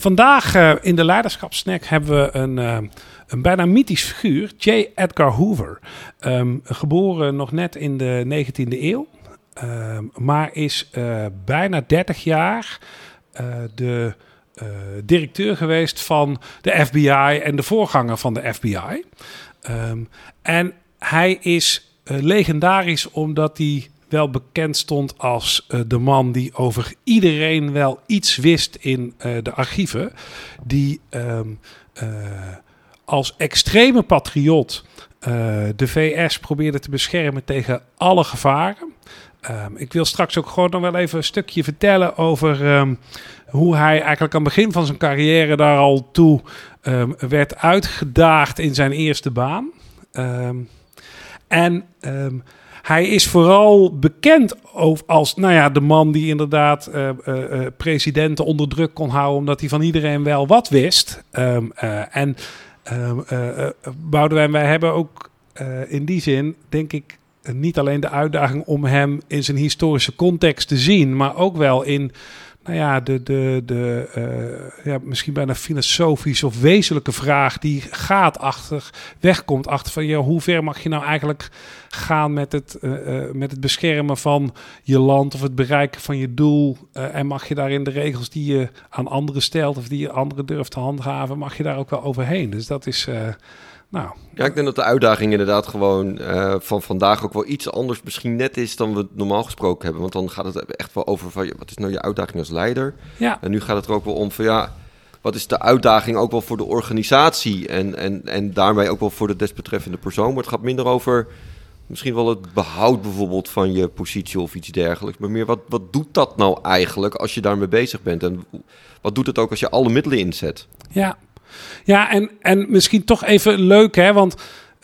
vandaag uh, in de leiderschapssnack hebben we een, uh, een bijna mythisch figuur, J. Edgar Hoover. Um, geboren nog net in de 19e eeuw, um, maar is uh, bijna 30 jaar de directeur geweest van de FBI en de voorganger van de FBI. Um, en hij is legendarisch omdat hij wel bekend stond als uh, de man die over iedereen wel iets wist in uh, de archieven. Die um, uh, als extreme patriot de VS probeerde te beschermen tegen alle gevaren. Um, ik wil straks ook gewoon nog wel even een stukje vertellen over um, hoe hij eigenlijk aan het begin van zijn carrière daar al toe werd uitgedaagd in zijn eerste baan. en hij is vooral bekend als nou ja, de man die inderdaad uh, uh, presidenten onder druk kon houden, omdat hij van iedereen wel wat wist. Um, en um, Boudewijn, wij hebben ook in die zin, denk ik, niet alleen de uitdaging om hem in zijn historische context te zien, maar ook wel in nou ja, de, de, de uh, ja, misschien bijna filosofisch of wezenlijke vraag die gaat achter, wegkomt achter van ja, hoe ver mag je nou eigenlijk gaan met het, uh, uh, met het beschermen van je land of het bereiken van je doel? en mag je daar in de regels die je aan anderen stelt of die je anderen durft te handhaven, mag je daar ook wel overheen? Dus dat is. Nou, ja, ik denk dat de uitdaging inderdaad gewoon uh, van vandaag ook wel iets anders misschien net is dan we normaal gesproken hebben. Want dan gaat het echt wel over van, wat is nou je uitdaging als leider? Ja. En nu gaat het er ook wel om van, ja, wat is de uitdaging ook wel voor de organisatie? En, en, en daarmee ook wel voor de desbetreffende persoon. Maar het gaat minder over misschien wel het behoud bijvoorbeeld van je positie of iets dergelijks. Maar meer, wat, wat doet dat nou eigenlijk als je daarmee bezig bent? En wat doet het ook als je alle middelen inzet? Ja, ja, en, en misschien toch even leuk, hè? Want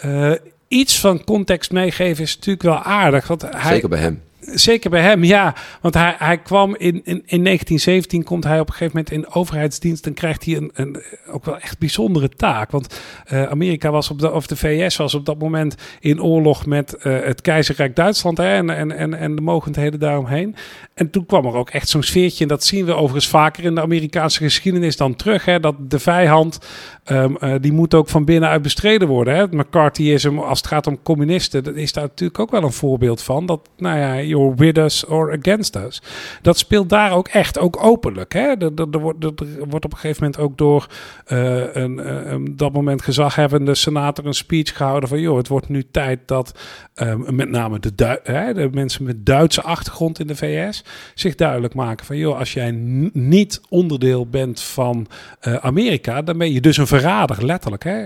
uh, iets van context meegeven is natuurlijk wel aardig. Want hij, Zeker bij hem. Zeker bij hem, ja. Want hij, hij kwam in, in, in 1917, komt hij op een gegeven moment in overheidsdienst. en krijgt hij een, een ook wel echt bijzondere taak. Want uh, Amerika was op de, of de VS was op dat moment in oorlog met uh, het keizerrijk Duitsland hè, en, en, en, en de mogendheden daaromheen. En toen kwam er ook echt zo'n sfeertje. En dat zien we overigens vaker in de Amerikaanse geschiedenis dan terug. Hè, dat de vijand, um, uh, die moet ook van binnenuit bestreden worden. Hè. Het McCarthyisme, als het gaat om communisten, dat is daar natuurlijk ook wel een voorbeeld van. Dat, nou ja, you're with us or against us. Dat speelt daar ook echt, ook openlijk. Hè. Er, wordt, er wordt op een gegeven moment ook door uh, een, uh, um, dat moment gezaghebbende senator een speech gehouden van... joh, het wordt nu tijd dat um, met name de, hè, de mensen met Duitse achtergrond in de VS zich duidelijk maken van joh, als jij niet onderdeel bent van uh, Amerika, dan ben je dus een verrader, letterlijk. Hè?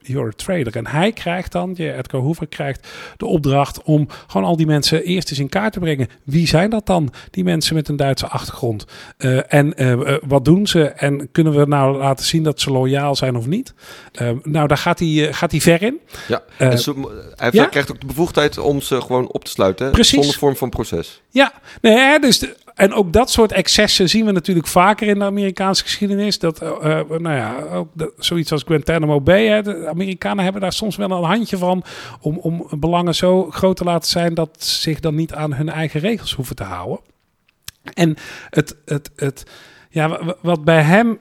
You're, trader. En hij krijgt dan, je Edgar Hoover krijgt de opdracht om gewoon al die mensen eerst eens in kaart te brengen. Wie zijn dat dan, die mensen met een Duitse achtergrond? Uh, en uh, wat doen ze? En kunnen we nou laten zien dat ze loyaal zijn of niet? nou, daar gaat hij, gaat hij ver in. Ja, en zo, hij ja? krijgt ook de bevoegdheid om ze gewoon op te sluiten. Precies. Zonder vorm van proces. Ja, nee, dus de, en ook dat soort excessen zien we natuurlijk vaker in de Amerikaanse geschiedenis. Dat, uh, nou ja, ook zoiets als Guantanamo Bay. Hè, de Amerikanen hebben daar soms wel een handje van om, om belangen zo groot te laten zijn dat ze zich dan niet aan hun eigen regels hoeven te houden. En het, het, het, ja, wat bij hem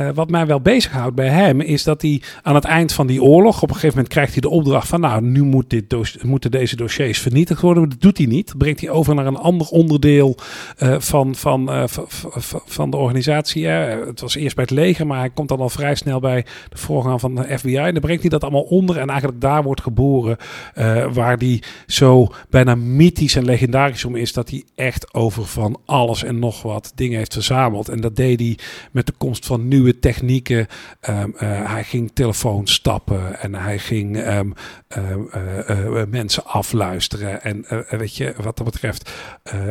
uh, wat mij wel bezighoudt bij hem is dat hij aan het eind van die oorlog, op een gegeven moment krijgt hij de opdracht van, nou, nu moet dit moeten deze dossiers vernietigd worden. Dat doet hij niet. Dat brengt hij over naar een ander onderdeel uh, van, van, uh, van de organisatie. het was eerst bij het leger, maar hij komt dan al vrij snel bij de voorganger van de FBI. En dan brengt hij dat allemaal onder en eigenlijk daar wordt geboren waar hij zo bijna mythisch en legendarisch om is dat hij echt over van alles en nog wat dingen heeft verzameld. En dat deed hij met de komst van nu nieuwe technieken. Um, uh, hij ging telefoon stappen en hij ging um, uh, uh, mensen afluisteren. En weet je, wat dat betreft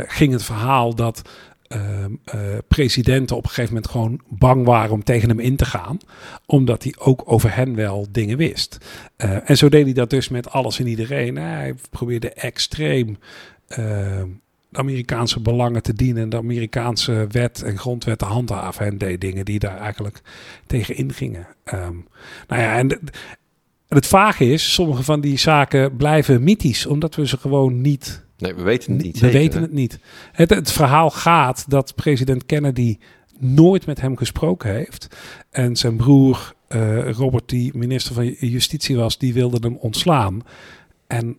ging het verhaal dat presidenten op een gegeven moment gewoon bang waren om tegen hem in te gaan. Omdat hij ook over hen wel dingen wist. En zo deed hij dat dus met alles en iedereen. Hij probeerde extreem ehm, de Amerikaanse belangen te dienen en de Amerikaanse wet en grondwet te handhaven. En deed dingen die daar eigenlijk tegen ingingen. Um, nou ja, en de, het vage is, sommige van die zaken blijven mythisch, omdat we ze gewoon niet. Nee, we weten het niet. We zeker, weten het niet. Het, het verhaal gaat dat president Kennedy nooit met hem gesproken heeft. En zijn broer eh, Robert, die minister van Justitie was, die wilde hem ontslaan. En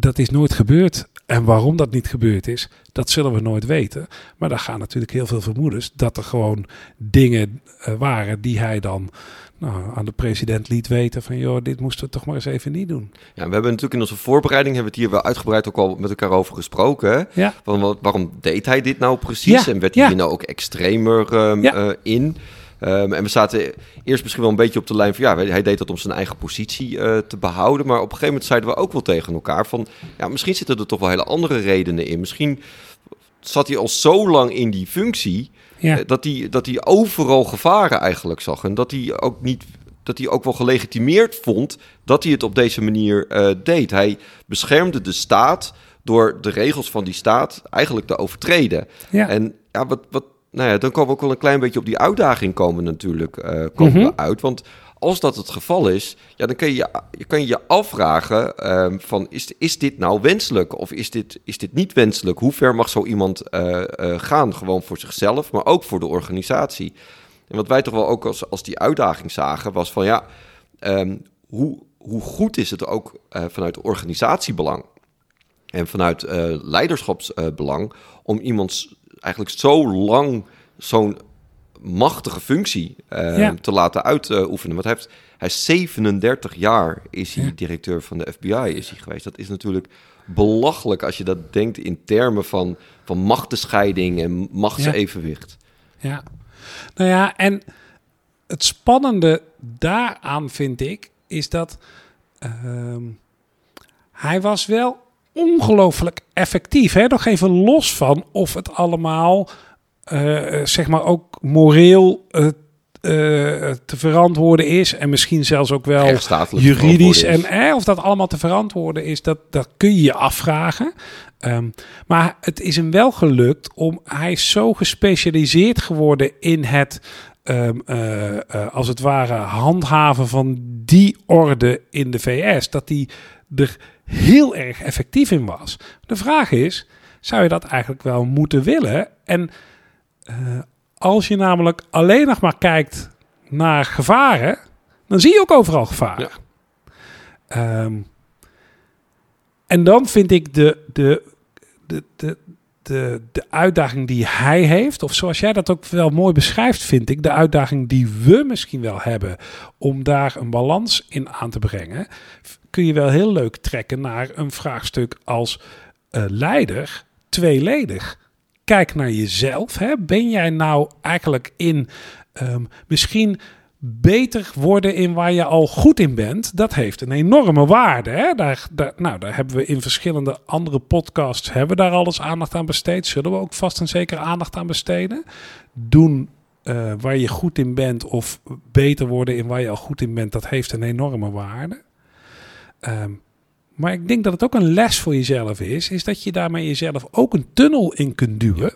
dat is nooit gebeurd. En waarom dat niet gebeurd is, dat zullen we nooit weten. Maar daar gaan natuurlijk heel veel vermoedens dat er gewoon dingen eh, waren die hij dan nou, aan de president liet weten van joh, dit moesten we toch maar eens even niet doen. Ja, we hebben natuurlijk in onze voorbereiding hebben we het hier wel uitgebreid ook al met elkaar over gesproken. Ja. Van wat, waarom deed hij dit nou precies? Ja, En werd ja. hij hier nou ook extremer ehm, Ja. eh, in? Ehm, en we zaten eerst misschien wel een beetje op de lijn van ja, hij deed dat om zijn eigen positie eh, te behouden. Maar op een gegeven moment zeiden we ook wel tegen elkaar van ja, misschien zitten er toch wel hele andere redenen in. Misschien zat hij al zo lang in die functie Ja. eh, dat, hij, dat hij overal gevaren eigenlijk zag. En dat hij ook niet. Dat hij ook wel gelegitimeerd vond dat hij het op deze manier eh, deed. Hij beschermde de staat door de regels van die staat eigenlijk te overtreden. Ja. En ja, wat, wat, nou ja, dan komen we ook wel een klein beetje op die uitdaging komen natuurlijk eh, komen we Mhm. uit. Want als dat het geval is, ja, dan kun je je, kan je, je afvragen ehm, van is, is dit nou wenselijk of is dit, is dit niet wenselijk? Hoe ver mag zo iemand eh, eh, gaan? Gewoon voor zichzelf, maar ook voor de organisatie. En wat wij toch wel ook als, als die uitdaging zagen, was van ja, ehm, hoe, hoe goed is het ook vanuit organisatiebelang en vanuit leiderschapsbelang om iemand s- eigenlijk zo lang zo'n machtige functie eh, Ja. te laten uitoefenen. Want hij, heeft, hij is 37 jaar is hij Ja. directeur van de FBI is hij geweest. Dat is natuurlijk belachelijk als je dat denkt in termen van, van machtenscheiding en machtsevenwicht. Ja. Nou ja, en het spannende daaraan vind ik, is dat ehm, hij was wel ongelooflijk effectief. Hè? Nog even los van of het allemaal, eh, zeg maar, ook moreel eh, eh, te verantwoorden is. En misschien zelfs ook wel juridisch. En eh, of dat allemaal te verantwoorden is, dat, dat kun je je afvragen. Ehm, maar het is hem wel gelukt om. Hij is zo gespecialiseerd geworden in het. ehm, eh, eh, als het ware handhaven van die orde in de VS. Dat hij er heel erg effectief in was. De vraag is: zou je dat eigenlijk wel moeten willen? En eh, als je namelijk alleen nog maar kijkt naar gevaren, dan zie je ook overal gevaren. Ja. Ehm, en dan vind ik de, de, de, de, de, de uitdaging die hij heeft, of zoals jij dat ook wel mooi beschrijft, vind ik, de uitdaging die we misschien wel hebben om daar een balans in aan te brengen, kun je wel heel leuk trekken naar een vraagstuk als eh, leider tweeledig. Kijk naar jezelf. Hè? Ben jij nou eigenlijk in ehm, misschien beter worden in waar je al goed in bent? Dat heeft een enorme waarde. Hè? Daar, nou, daar hebben we in verschillende andere podcasts hebben daar alles aandacht aan besteed. Zullen we ook vast en zeker aandacht aan besteden? Doen eh, waar je goed in bent of beter worden in waar je al goed in bent, dat heeft een enorme waarde. Ehm, maar ik denk dat het ook een les voor jezelf is, is dat je daarmee jezelf ook een tunnel in kunt duwen.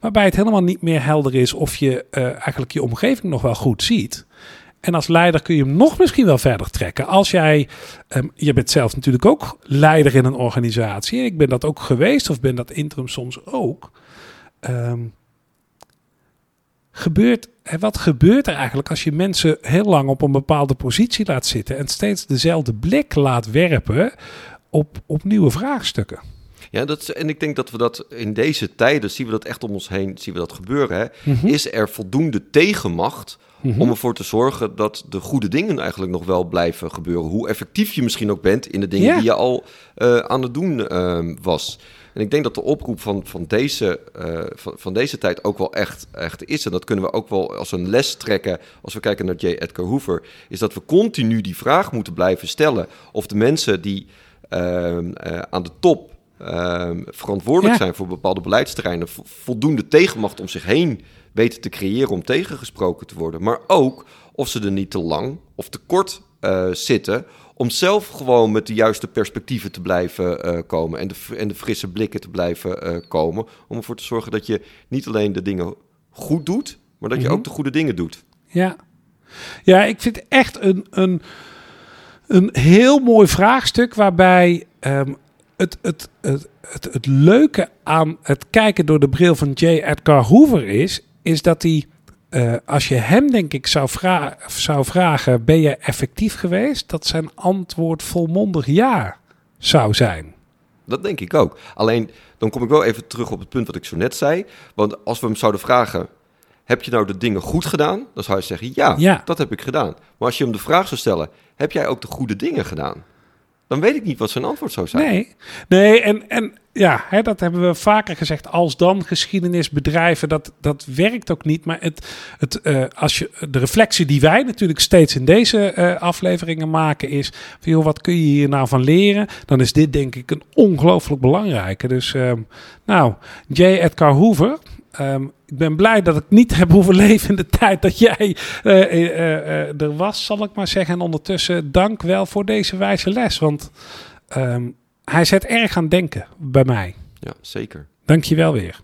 Waarbij het helemaal niet meer helder is of je eh, eigenlijk je omgeving nog wel goed ziet. En als leider kun je hem nog misschien wel verder trekken. Als jij, ehm, je bent zelf natuurlijk ook leider in een organisatie. Ik ben dat ook geweest of ben dat interim soms ook. Ehm, gebeurt, wat gebeurt er eigenlijk als je mensen heel lang op een bepaalde positie laat zitten en steeds dezelfde blik laat werpen op, op nieuwe vraagstukken? Ja, dat is, en ik denk dat we dat in deze tijden zien we dat echt om ons heen, zien we dat gebeuren. Hè? Mhm. Is er voldoende tegenmacht Mhm. om ervoor te zorgen dat de goede dingen eigenlijk nog wel blijven gebeuren? Hoe effectief je misschien ook bent in de dingen die je al eh, aan het doen ehm, was. En ik denk dat de oproep van, van, deze, eh, van, van deze tijd ook wel echt, echt is. En dat kunnen we ook wel als een les trekken als we kijken naar J. Edgar Hoover. Is dat we continu die vraag moeten blijven stellen. Of de mensen die ehm, eh, aan de top ehm, verantwoordelijk Ja. zijn voor bepaalde beleidsterreinen, vo- voldoende tegenmacht om zich heen weten te creëren om tegengesproken te worden. Maar ook of ze er niet te lang of te kort eh, zitten om zelf gewoon met de juiste perspectieven te blijven eh, komen en de, en de frisse blikken te blijven eh, komen. Om ervoor te zorgen dat je niet alleen de dingen goed doet, maar dat je Mhm. ook de goede dingen doet. Ja. ja, ik vind echt een, een, een heel mooi vraagstuk waarbij ehm, het, het, het, het, het leuke aan het kijken door de bril van J. Edgar Hoover is, is dat hij, eh, als je hem denk ik zou, vra zou vragen, ben je effectief geweest? Dat zijn antwoord volmondig ja zou zijn. Dat denk ik ook. Alleen, dan kom ik wel even terug op het punt wat ik zo net zei. Want als we hem zouden vragen, heb je nou de dingen goed gedaan? Dan zou hij zeggen, ja, Ja. dat heb ik gedaan. Maar als je hem de vraag zou stellen, heb jij ook de goede dingen gedaan? Dan weet ik niet wat zijn antwoord zou zijn. Nee, nee en, en ja, hè, dat hebben we vaker gezegd. Als dan geschiedenisbedrijven, dat, dat werkt ook niet. Maar het, het, eh, als je, de reflectie die wij natuurlijk steeds in deze eh, afleveringen maken is... Van, wat kun je hier nou van leren? Dan is dit denk ik een ongelooflijk belangrijke. Dus ehm, nou, J. Edgar Hoover... ehm, ik ben blij dat ik niet heb hoeven leven in de tijd dat jij eh, eh, eh, er was, zal ik maar zeggen. En ondertussen dank wel voor deze wijze les. Want ehm, hij zet erg aan denken bij mij. Ja, zeker. Dank je wel weer.